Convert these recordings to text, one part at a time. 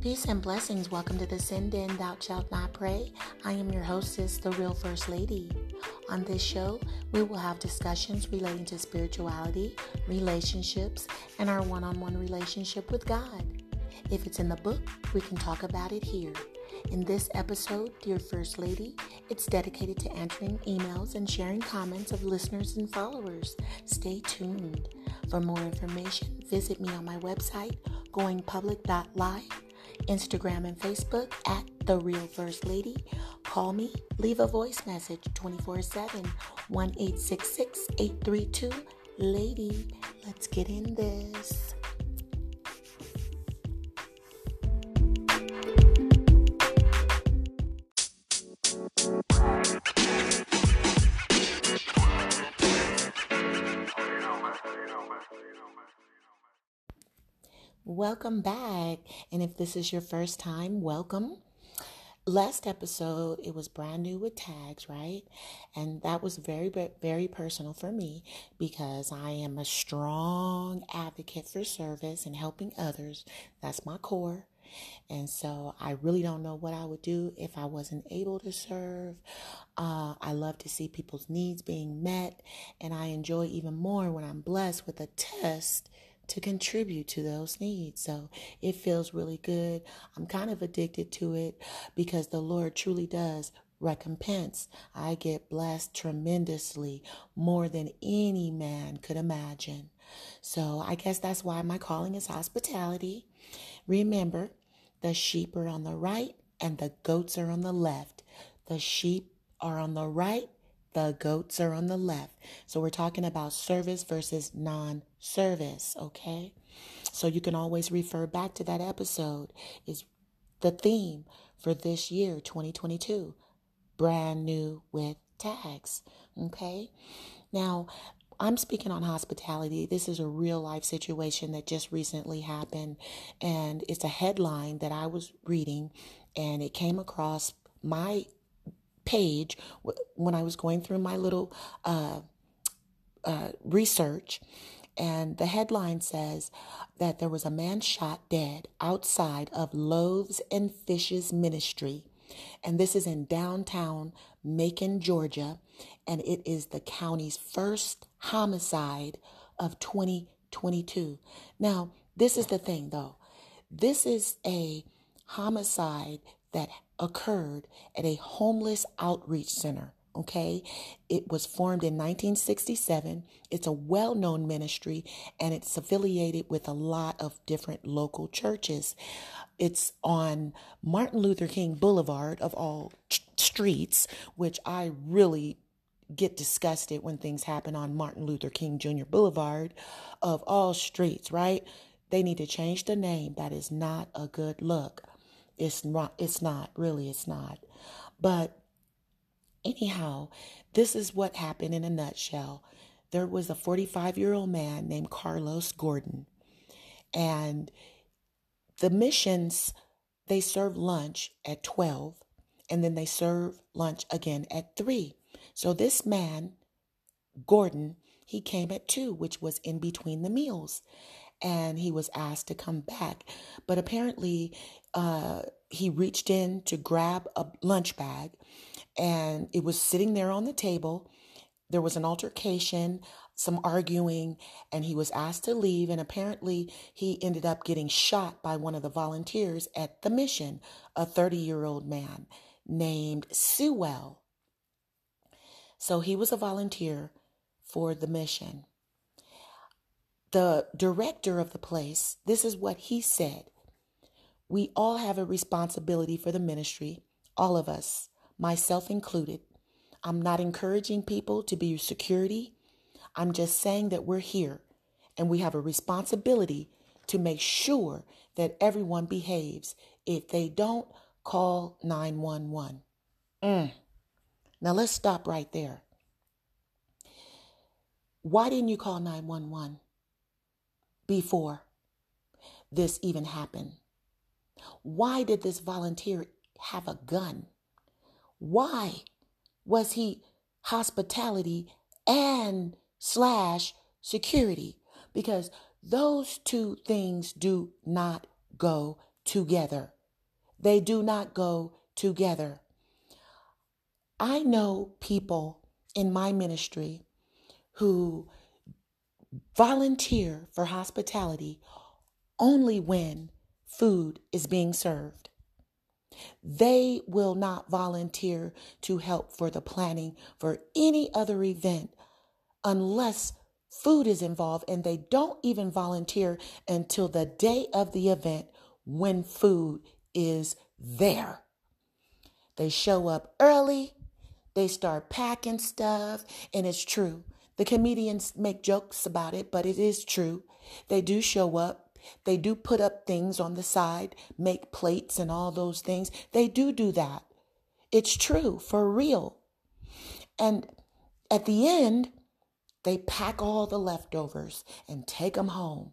Peace and blessings. Welcome to the Sin Den Thou Shalt Not Prey. I am your hostess, the Real First Lady. On this show, we will have discussions relating to spirituality, relationships, and our one on one relationship with God. If it's in the book, we can talk about it here. In this episode, Dear First Lady, it's dedicated to answering emails and sharing comments of listeners and followers. Stay tuned. For more information, visit me on my website, goingpublic.live, Instagram and Facebook at The Real First Lady. Call me, leave a voice message 24 7 1 832 Lady. Let's get in this. Welcome back. And if this is your first time, welcome. Last episode, it was brand new with tags, right? And that was very, very personal for me because I am a strong advocate for service and helping others. That's my core. And so I really don't know what I would do if I wasn't able to serve. Uh, I love to see people's needs being met, and I enjoy even more when I'm blessed with a test to contribute to those needs. So it feels really good. I'm kind of addicted to it because the Lord truly does recompense. I get blessed tremendously more than any man could imagine. So I guess that's why my calling is hospitality. Remember, the sheep are on the right and the goats are on the left. The sheep are on the right, the goats are on the left. So we're talking about service versus non service, okay? So you can always refer back to that episode. Is the theme for this year 2022 brand new with tags, okay? Now, I'm speaking on hospitality. This is a real life situation that just recently happened. And it's a headline that I was reading, and it came across my page when I was going through my little uh, uh, research. And the headline says that there was a man shot dead outside of Loaves and Fishes Ministry. And this is in downtown Macon, Georgia. And it is the county's first homicide of 2022. Now, this is the thing though. This is a homicide that occurred at a homeless outreach center. Okay. It was formed in 1967. It's a well known ministry and it's affiliated with a lot of different local churches. It's on Martin Luther King Boulevard, of all streets, which I really get disgusted when things happen on Martin Luther King Jr. Boulevard, of all streets, right? They need to change the name. That is not a good look. It's not, it's not, really, it's not. But anyhow, this is what happened in a nutshell. There was a 45 year old man named Carlos Gorden, and the missions, they serve lunch at 12, and then they serve lunch again at 3. So this man, Gorden, he came at 2, which was in between the meals and he was asked to come back. But apparently, uh, he reached in to grab a lunch bag and it was sitting there on the table. There was an altercation, some arguing, and he was asked to leave. And apparently, he ended up getting shot by one of the volunteers at the mission, a 30 year old man named Sewell. So he was a volunteer for the mission the director of the place, this is what he said. We all have a responsibility for the ministry, all of us, myself included. I'm not encouraging people to be security. I'm just saying that we're here and we have a responsibility to make sure that everyone behaves. If they don't, call 911. Mm. Now let's stop right there. Why didn't you call 911? Before this even happened? Why did this volunteer have a gun? Why was he hospitality and slash security? Because those two things do not go together. They do not go together. I know people in my ministry who volunteer for hospitality only when food is being served. They will not volunteer to help for the planning for any other event unless food is involved, and they don't even volunteer until the day of the event when food is there. They show up early, they start packing stuff, and it's true. The comedians make jokes about it, but it is true. They do show up. They do put up things on the side, make plates and all those things. They do do that. It's true, for real. And at the end, they pack all the leftovers and take them home.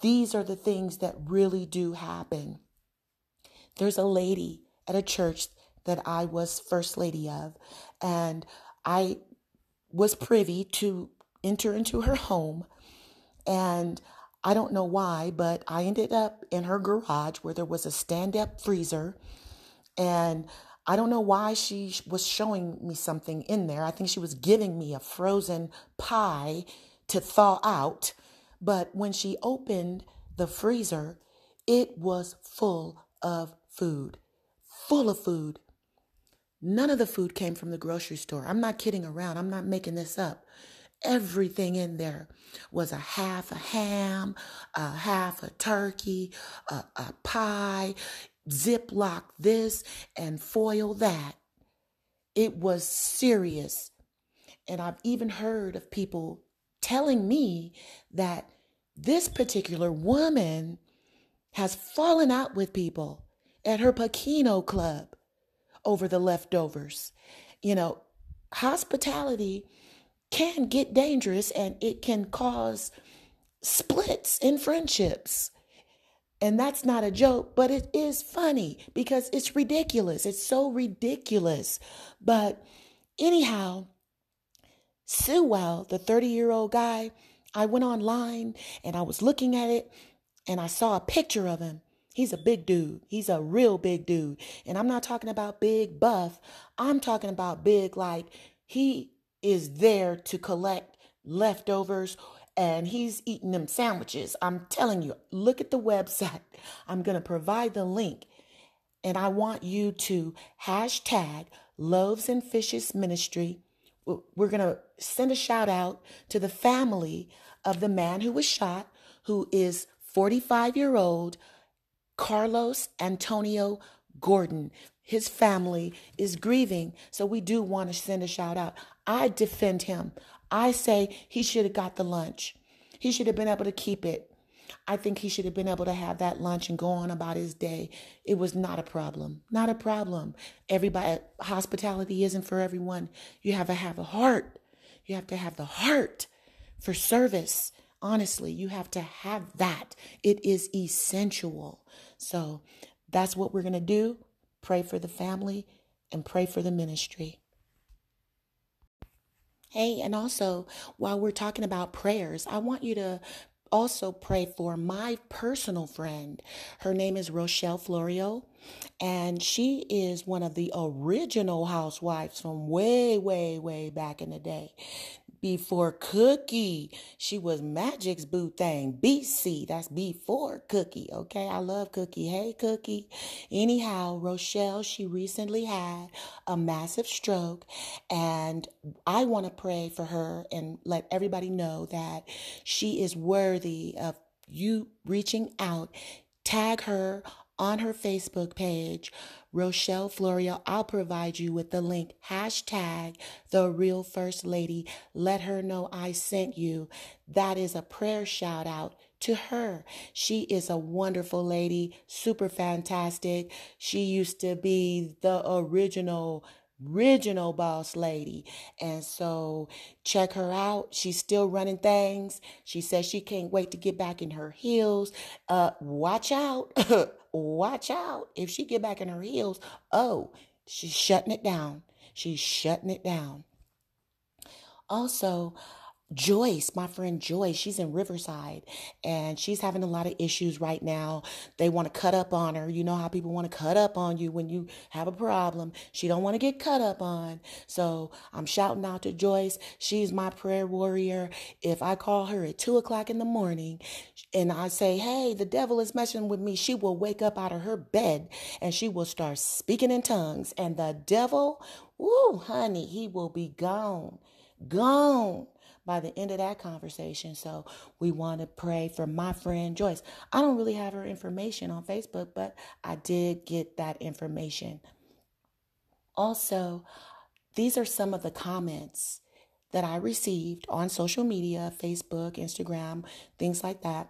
These are the things that really do happen. There's a lady at a church that I was first lady of, and I was privy to enter into her home. And I don't know why, but I ended up in her garage where there was a stand up freezer. And I don't know why she was showing me something in there. I think she was giving me a frozen pie to thaw out. But when she opened the freezer, it was full of food, full of food. None of the food came from the grocery store. I'm not kidding around. I'm not making this up. Everything in there was a half a ham, a half a turkey, a, a pie, ziplock this, and foil that. It was serious. And I've even heard of people telling me that this particular woman has fallen out with people at her Pacino club over the leftovers. You know, hospitality can get dangerous and it can cause splits in friendships. And that's not a joke, but it is funny because it's ridiculous. It's so ridiculous. But anyhow, Sewell, the 30 year old guy, I went online and I was looking at it and I saw a picture of him. He's a big dude. He's a real big dude. And I'm not talking about big buff. I'm talking about big, like he is there to collect leftovers and he's eating them sandwiches. I'm telling you, look at the website. I'm going to provide the link. And I want you to hashtag Loaves and Fishes Ministry. We're going to send a shout out to the family of the man who was shot, who is 45 year old Carlos Antonio Gorden. His family is grieving, so we do want to send a shout out. I defend him. I say he should have got the lunch. He should have been able to keep it. I think he should have been able to have that lunch and go on about his day. It was not a problem. Not a problem. Everybody hospitality isn't for everyone. You have to have a heart. You have to have the heart for service. Honestly, you have to have that. It is essential. So that's what we're going to do. Pray for the family and pray for the ministry. Hey, and also while we're talking about prayers, I want you to also pray for my personal friend. Her name is Rochelle Florio, and she is one of the original housewives from way, way, way back in the day before Cookie. She was Magic's boo thing. BC, that's before Cookie. Okay, I love Cookie. Hey, Cookie. Anyhow, Rochelle, she recently had a massive stroke, and I want to pray for her and let everybody know that she is worthy of you reaching out. Tag her on her Facebook page, Rochelle Florio. I'll provide you with the link. Hashtag the real first lady. Let her know I sent you. That is a prayer shout out to her. She is a wonderful lady, super fantastic. She used to be the original original boss lady. And so check her out. She's still running things. She says she can't wait to get back in her heels. Uh, watch out. watch out. If she get back in her heels, oh, she's shutting it down. She's shutting it down. Also, Joyce, my friend Joyce, she's in Riverside and she's having a lot of issues right now. They want to cut up on her. You know how people want to cut up on you when you have a problem. She don't want to get cut up on. So I'm shouting out to Joyce. She's my prayer warrior. If I call her at two o'clock in the morning and I say, Hey, the devil is messing with me, she will wake up out of her bed and she will start speaking in tongues. And the devil, woo, honey, he will be gone. Gone by the end of that conversation. So we want to pray for my friend Joyce. I don't really have her information on Facebook, but I did get that information. Also, these are some of the comments that I received on social media Facebook, Instagram, things like that.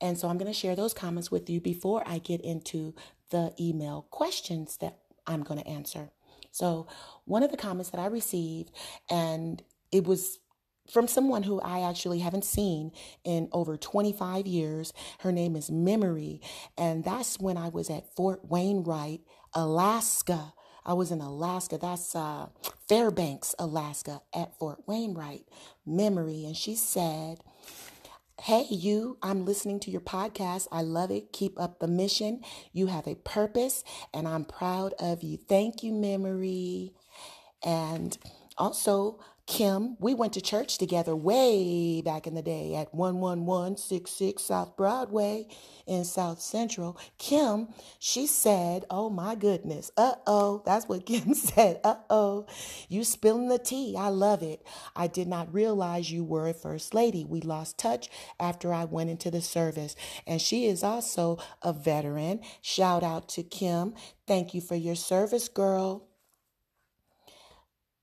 And so I'm going to share those comments with you before I get into the email questions that I'm going to answer. So, one of the comments that I received, and it was from someone who I actually haven't seen in over 25 years. Her name is Memory. And that's when I was at Fort Wainwright, Alaska. I was in Alaska. That's uh, Fairbanks, Alaska, at Fort Wainwright. Memory. And she said, Hey, you, I'm listening to your podcast. I love it. Keep up the mission. You have a purpose, and I'm proud of you. Thank you, Memory. And also, Kim, we went to church together way back in the day at 11166 South Broadway in South Central. Kim, she said, Oh my goodness, uh oh, that's what Kim said. Uh oh, you spilling the tea. I love it. I did not realize you were a first lady. We lost touch after I went into the service. And she is also a veteran. Shout out to Kim. Thank you for your service, girl.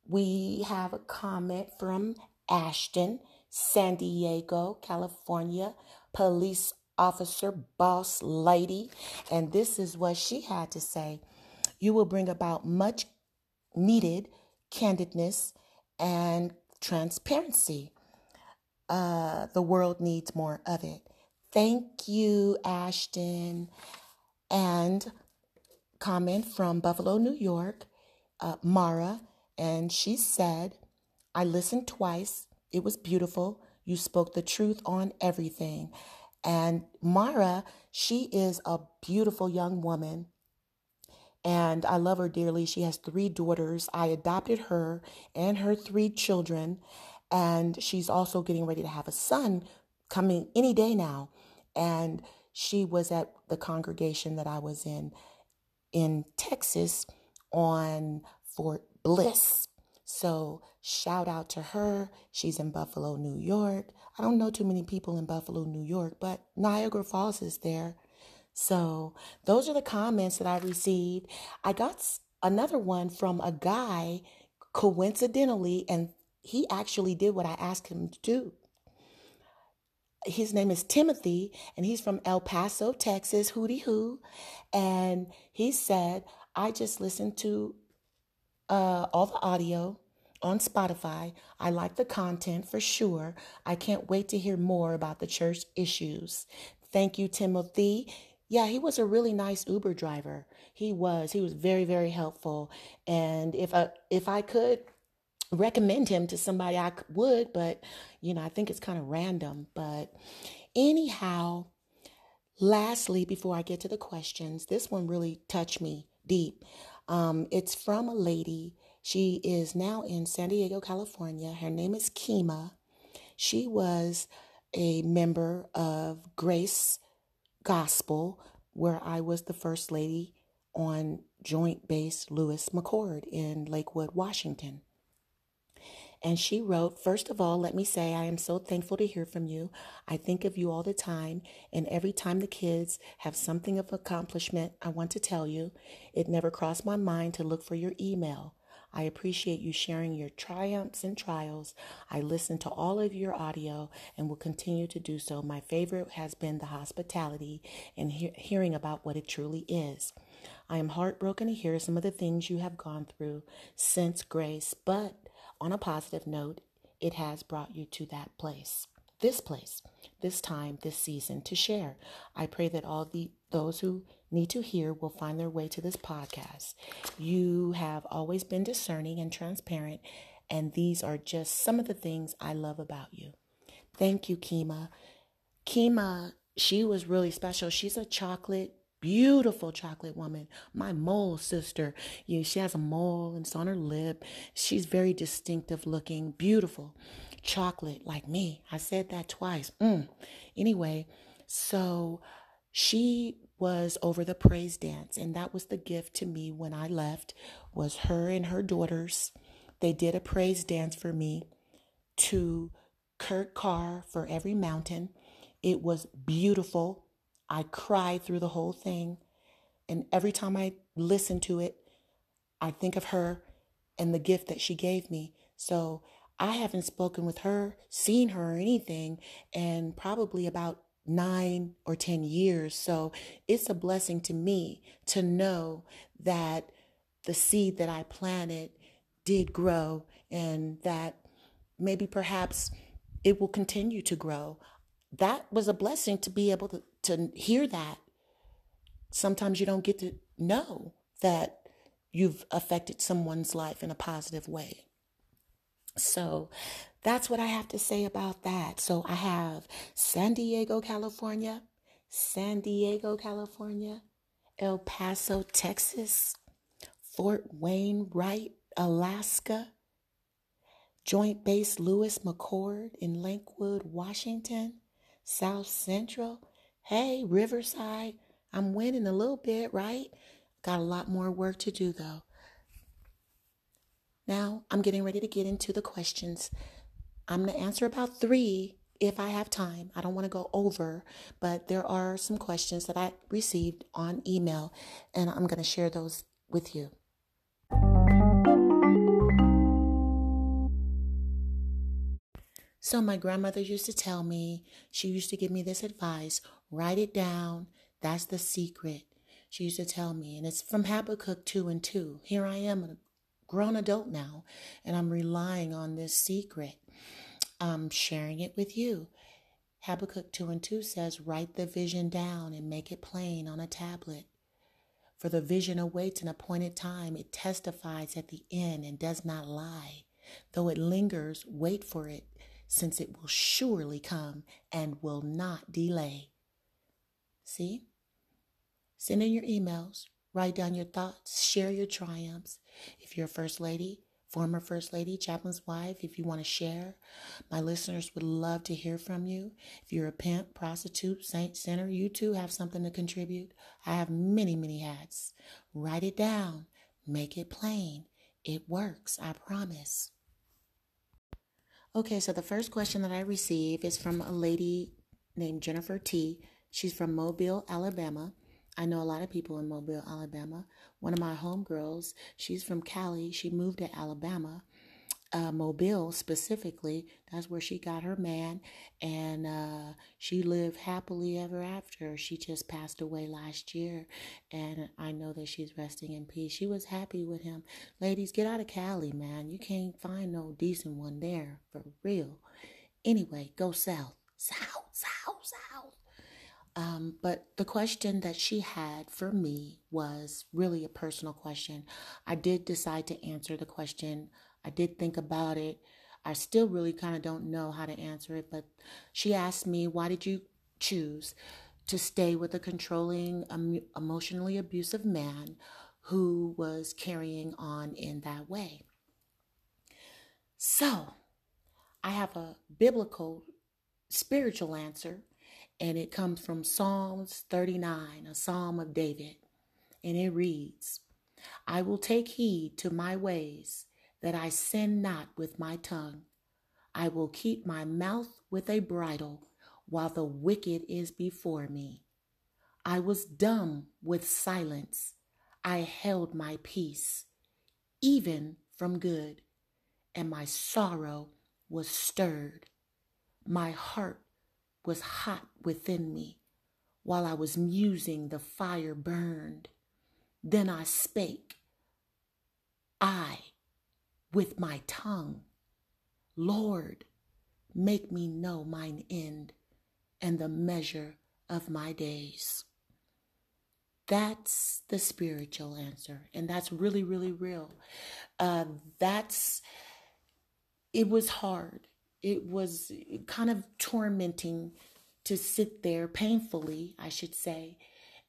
We have a comment from Ashton, San Diego, California, police officer, boss lady. And this is what she had to say You will bring about much needed candidness and transparency. Uh, the world needs more of it. Thank you, Ashton. And comment from Buffalo, New York, uh, Mara. And she said, I listened twice. It was beautiful. You spoke the truth on everything. And Mara, she is a beautiful young woman. And I love her dearly. She has three daughters. I adopted her and her three children. And she's also getting ready to have a son coming any day now. And she was at the congregation that I was in in Texas on Fort Bliss. So shout out to her. She's in Buffalo, New York. I don't know too many people in Buffalo, New York, but Niagara Falls is there. So those are the comments that I received. I got another one from a guy coincidentally, and he actually did what I asked him to do. His name is Timothy, and he's from El Paso, Texas, hootie hoo. And he said, I just listened to uh, all the audio on Spotify. I like the content for sure. I can't wait to hear more about the church issues. Thank you, Timothy. Yeah, he was a really nice Uber driver. He was. He was very, very helpful. And if I if I could recommend him to somebody, I would. But you know, I think it's kind of random. But anyhow, lastly, before I get to the questions, this one really touched me deep. Um, it's from a lady. She is now in San Diego, California. Her name is Kima. She was a member of Grace Gospel, where I was the first lady on Joint Base Lewis McChord in Lakewood, Washington. And she wrote, First of all, let me say I am so thankful to hear from you. I think of you all the time, and every time the kids have something of accomplishment I want to tell you, it never crossed my mind to look for your email. I appreciate you sharing your triumphs and trials. I listen to all of your audio and will continue to do so. My favorite has been the hospitality and he- hearing about what it truly is. I am heartbroken to hear some of the things you have gone through since grace, but on a positive note, it has brought you to that place, this place, this time, this season to share. I pray that all the those who need to hear will find their way to this podcast. You have always been discerning and transparent, And these are just some of the things I love about you. Thank you, Kima. Kima, she was really special. She's a chocolate beautiful chocolate woman. My mole sister. You know, she has a mole and it's on her lip. She's very distinctive looking, beautiful. Chocolate like me. I said that twice. Mm. Anyway, so she was over the praise dance and that was the gift to me when I left was her and her daughters. They did a praise dance for me to Kurt Carr for every mountain. It was beautiful. I cried through the whole thing. And every time I listen to it, I think of her and the gift that she gave me. So I haven't spoken with her, seen her or anything, and probably about nine or 10 years. So it's a blessing to me to know that the seed that I planted did grow and that maybe perhaps it will continue to grow. That was a blessing to be able to, to hear that. Sometimes you don't get to know that you've affected someone's life in a positive way. So that's what I have to say about that. So I have San Diego, California, San Diego, California, El Paso, Texas, Fort Wainwright, Alaska, Joint Base Lewis McChord in Lakewood, Washington, South Central. Hey, Riverside. I'm winning a little bit, right? Got a lot more work to do though. Now I'm getting ready to get into the questions. I'm going to answer about three if I have time. I don't want to go over, but there are some questions that I received on email, and I'm going to share those with you. So, my grandmother used to tell me, she used to give me this advice write it down. That's the secret. She used to tell me, and it's from Habakkuk 2 and 2. Here I am, a grown adult now, and I'm relying on this secret. I'm sharing it with you. Habakkuk 2 and 2 says, Write the vision down and make it plain on a tablet. For the vision awaits an appointed time. It testifies at the end and does not lie. Though it lingers, wait for it, since it will surely come and will not delay. See? Send in your emails, write down your thoughts, share your triumphs. If you're a first lady, former First Lady, chaplain's wife, if you want to share. My listeners would love to hear from you. If you're a pimp, prostitute, saint, sinner, you too have something to contribute. I have many, many hats. Write it down, make it plain. It works, I promise. Okay, so the first question that I receive is from a lady named Jennifer T. She's from Mobile, Alabama. I know a lot of people in Mobile, Alabama. One of my homegirls, she's from Cali. She moved to Alabama, uh, Mobile specifically. That's where she got her man, and uh, she lived happily ever after. She just passed away last year, and I know that she's resting in peace. She was happy with him. Ladies, get out of Cali, man. You can't find no decent one there for real. Anyway, go south, south, south, south. Um, but the question that she had for me was really a personal question. I did decide to answer the question. I did think about it. I still really kind of don't know how to answer it, but she asked me, Why did you choose to stay with a controlling, emotionally abusive man who was carrying on in that way? So, I have a biblical, spiritual answer and it comes from Psalms 39, a psalm of David. And it reads, I will take heed to my ways, that I sin not with my tongue. I will keep my mouth with a bridle, while the wicked is before me. I was dumb with silence. I held my peace, even from good, and my sorrow was stirred. My heart was hot within me. While I was musing, the fire burned. Then I spake, I, with my tongue, Lord, make me know mine end and the measure of my days. That's the spiritual answer. And that's really, really real. Uh, that's it was hard. It was kind of tormenting to sit there painfully, I should say,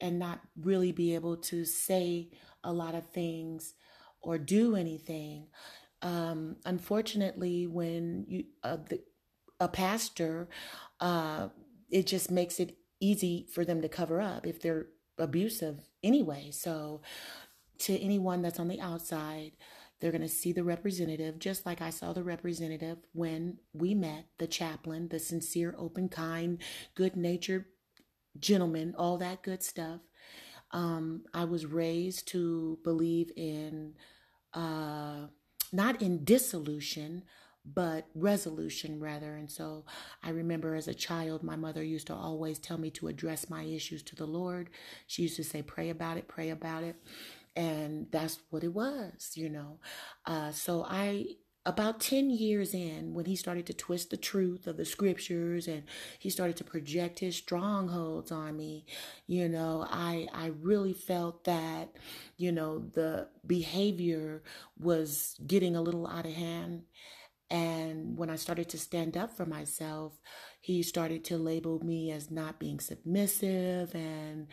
and not really be able to say a lot of things or do anything. Um, unfortunately, when you uh, the, a pastor, uh, it just makes it easy for them to cover up if they're abusive anyway. So, to anyone that's on the outside, they're going to see the representative, just like I saw the representative when we met, the chaplain, the sincere, open, kind, good natured gentleman, all that good stuff. Um, I was raised to believe in uh, not in dissolution, but resolution rather. And so I remember as a child, my mother used to always tell me to address my issues to the Lord. She used to say, pray about it, pray about it. And that's what it was, you know. Uh, so I about 10 years in, when he started to twist the truth of the scriptures and he started to project his strongholds on me, you know, I, I really felt that, you know, the behavior was getting a little out of hand. And when I started to stand up for myself, he started to label me as not being submissive and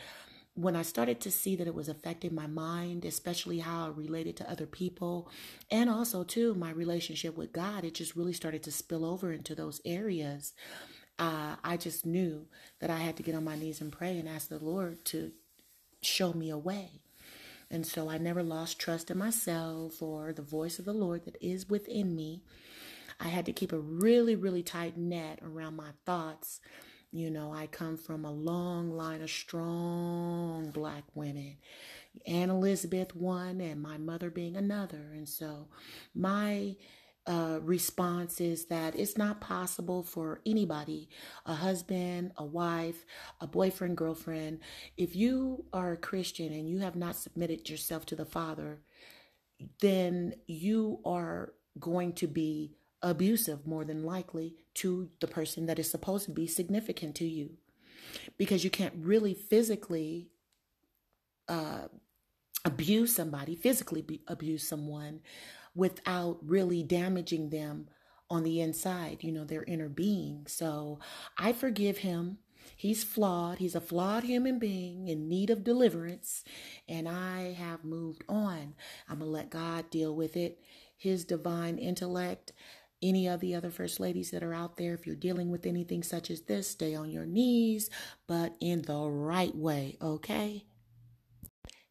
when I started to see that it was affecting my mind, especially how I related to other people, and also too my relationship with God, it just really started to spill over into those areas. Uh, I just knew that I had to get on my knees and pray and ask the Lord to show me a way. And so I never lost trust in myself or the voice of the Lord that is within me. I had to keep a really, really tight net around my thoughts you know, I come from a long line of strong black women. Anne Elizabeth one, and my mother being another. And so my uh, response is that it's not possible for anybody, a husband, a wife, a boyfriend, girlfriend, if you are a Christian and you have not submitted yourself to the Father, then you are going to be abusive more than likely to the person that is supposed to be significant to you because you can't really physically uh, abuse somebody physically abuse someone without really damaging them on the inside you know their inner being so i forgive him He's flawed. He's a flawed human being in need of deliverance. And I have moved on. I'm going to let God deal with it. His divine intellect any of the other first ladies that are out there, if you're dealing with anything such as this, stay on your knees, but in the right way, okay?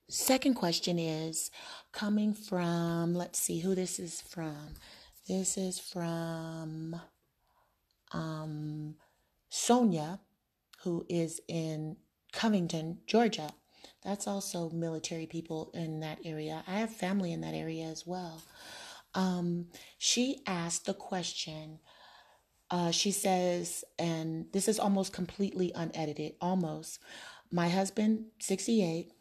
Second question is coming from, let's see who this is from. This is from um, Sonia, who is in Covington, Georgia. That's also military people in that area. I have family in that area as well um, she asked the question. Uh, she says, and this is almost completely unedited, almost. My husband, 68,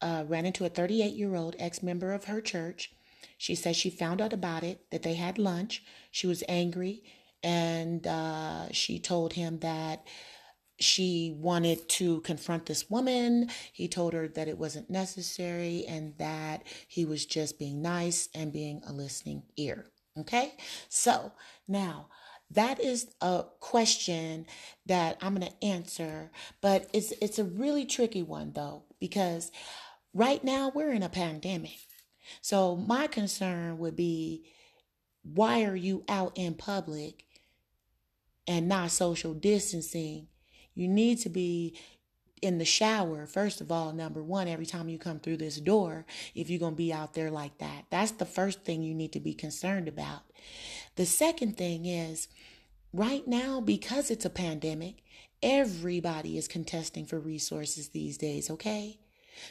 uh, ran into a 38 year old ex member of her church. She says she found out about it, that they had lunch. She was angry, and uh, she told him that she wanted to confront this woman. He told her that it wasn't necessary and that he was just being nice and being a listening ear. Okay? So now that is a question that I'm going to answer, but it's it's a really tricky one though because right now we're in a pandemic. So my concern would be why are you out in public and not social distancing you need to be in the shower, first of all, number one, every time you come through this door, if you're going to be out there like that. That's the first thing you need to be concerned about. The second thing is right now, because it's a pandemic, everybody is contesting for resources these days, okay?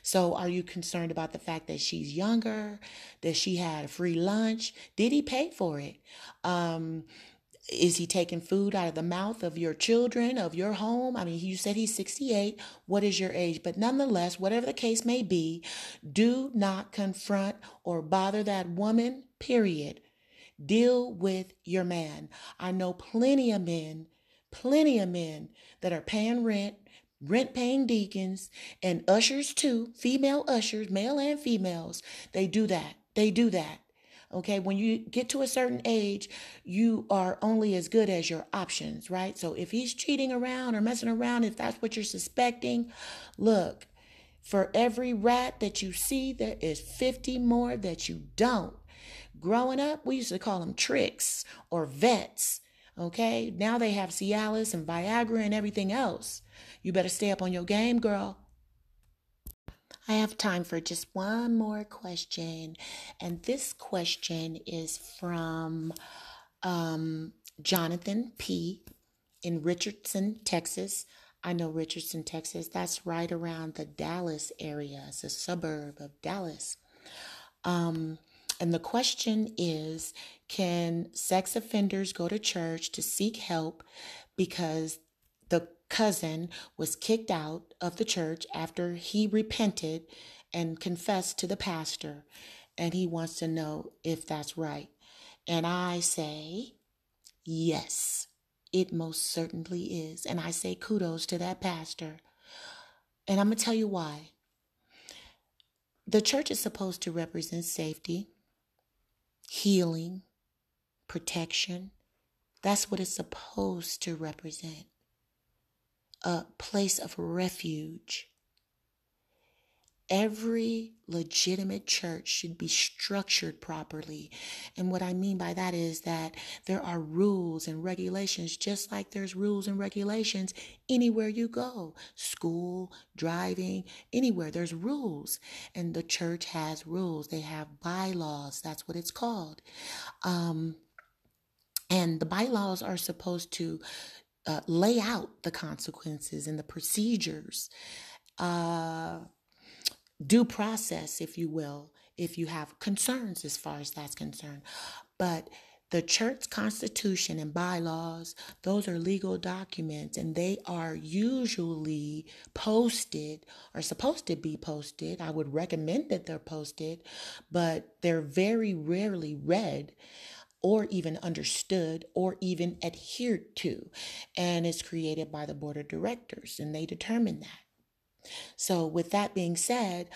So, are you concerned about the fact that she's younger, that she had a free lunch? Did he pay for it? Um, is he taking food out of the mouth of your children, of your home? I mean, you said he's 68. What is your age? But nonetheless, whatever the case may be, do not confront or bother that woman, period. Deal with your man. I know plenty of men, plenty of men that are paying rent, rent paying deacons, and ushers too, female ushers, male and females. They do that. They do that. Okay, when you get to a certain age, you are only as good as your options, right? So if he's cheating around or messing around, if that's what you're suspecting, look, for every rat that you see, there is 50 more that you don't. Growing up, we used to call them tricks or vets. Okay, now they have Cialis and Viagra and everything else. You better stay up on your game, girl. I have time for just one more question. And this question is from um, Jonathan P. in Richardson, Texas. I know Richardson, Texas. That's right around the Dallas area. It's a suburb of Dallas. Um, and the question is Can sex offenders go to church to seek help because cousin was kicked out of the church after he repented and confessed to the pastor. And he wants to know if that's right. And I say, yes, it most certainly is. And I say kudos to that pastor. And I'm going to tell you why. The church is supposed to represent safety, healing, protection. That's what it's supposed to represent a place of refuge. Every legitimate church should be structured properly. And what I mean by that is that there are rules and regulations, just like there's rules and regulations anywhere you go school, driving, anywhere. There's rules. And the church has rules, they have bylaws. That's what it's called. Um, and the bylaws are supposed to uh, lay out the consequences and the procedures, uh, due process, if you will, if you have concerns as far as that's concerned. But the church constitution and bylaws, those are legal documents and they are usually posted or supposed to be posted. I would recommend that they're posted, but they're very rarely read or even understood or even adhered to. And it's created by the board of directors, and they determine that. So, with that being said,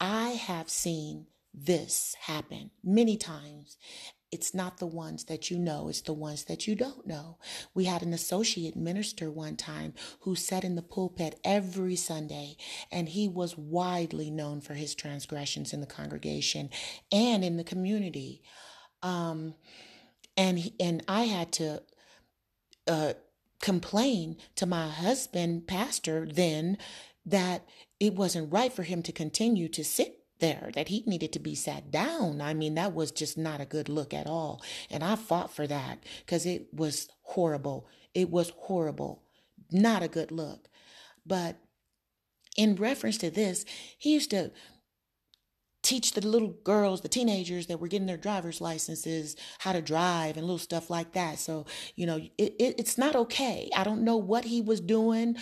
I have seen this happen many times. It's not the ones that you know, it's the ones that you don't know. We had an associate minister one time who sat in the pulpit every Sunday, and he was widely known for his transgressions in the congregation and in the community. Um, and he, and I had to uh, complain to my husband, pastor, then that it wasn't right for him to continue to sit there, that he needed to be sat down. I mean, that was just not a good look at all. And I fought for that because it was horrible. It was horrible. Not a good look. But in reference to this, he used to teach the little girls, the teenagers that were getting their driver's licenses, how to drive and little stuff like that. So, you know, it, it, it's not okay. I don't know what he was doing,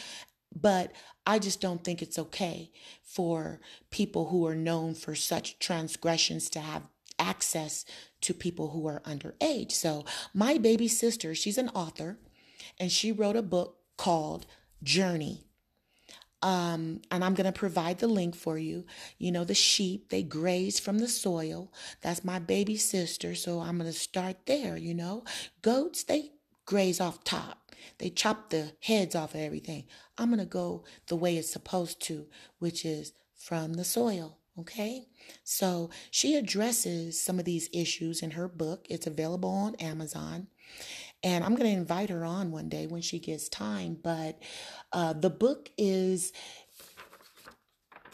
but I just don't think it's okay for people who are known for such transgressions to have access to people who are underage. So, my baby sister, she's an author, and she wrote a book called Journey um, and I'm going to provide the link for you. You know, the sheep, they graze from the soil. That's my baby sister. So I'm going to start there, you know. Goats, they graze off top. They chop the heads off of everything. I'm going to go the way it's supposed to, which is from the soil. Okay. So she addresses some of these issues in her book. It's available on Amazon. And I'm going to invite her on one day when she gets time. But uh, the book is,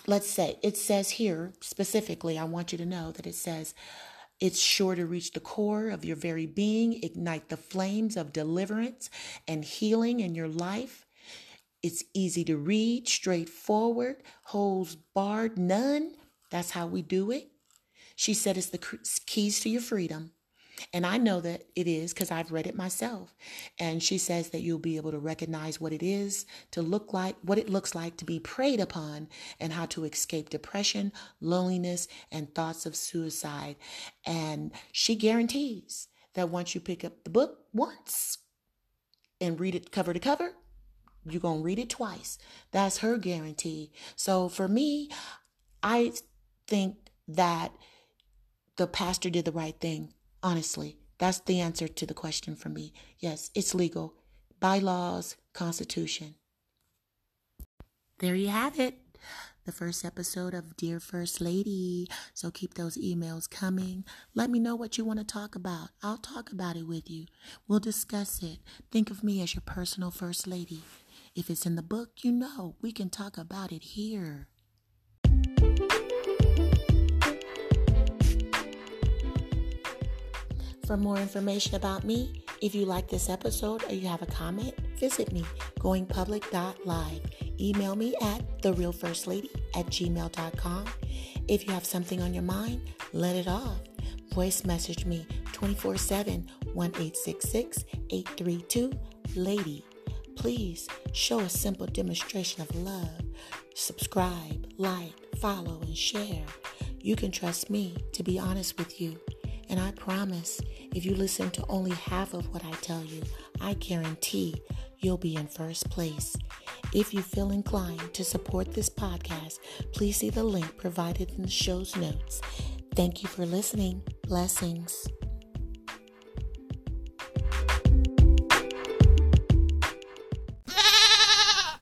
let's say, it says here specifically, I want you to know that it says, it's sure to reach the core of your very being, ignite the flames of deliverance and healing in your life. It's easy to read, straightforward, holds barred none. That's how we do it. She said it's the keys to your freedom. And I know that it is because I've read it myself. And she says that you'll be able to recognize what it is to look like, what it looks like to be preyed upon, and how to escape depression, loneliness, and thoughts of suicide. And she guarantees that once you pick up the book once and read it cover to cover, you're going to read it twice. That's her guarantee. So for me, I think that the pastor did the right thing. Honestly, that's the answer to the question for me. Yes, it's legal. Bylaws, Constitution. There you have it. The first episode of Dear First Lady. So keep those emails coming. Let me know what you want to talk about. I'll talk about it with you. We'll discuss it. Think of me as your personal First Lady. If it's in the book, you know, we can talk about it here. For more information about me, if you like this episode or you have a comment, visit me goingpublic.live. Email me at thereelfirstlady at gmail.com. If you have something on your mind, let it off. Voice message me 24 7 1866 832 Lady. Please show a simple demonstration of love. Subscribe, like, follow, and share. You can trust me to be honest with you. And I promise, if you listen to only half of what I tell you, I guarantee you'll be in first place. If you feel inclined to support this podcast, please see the link provided in the show's notes. Thank you for listening. Blessings.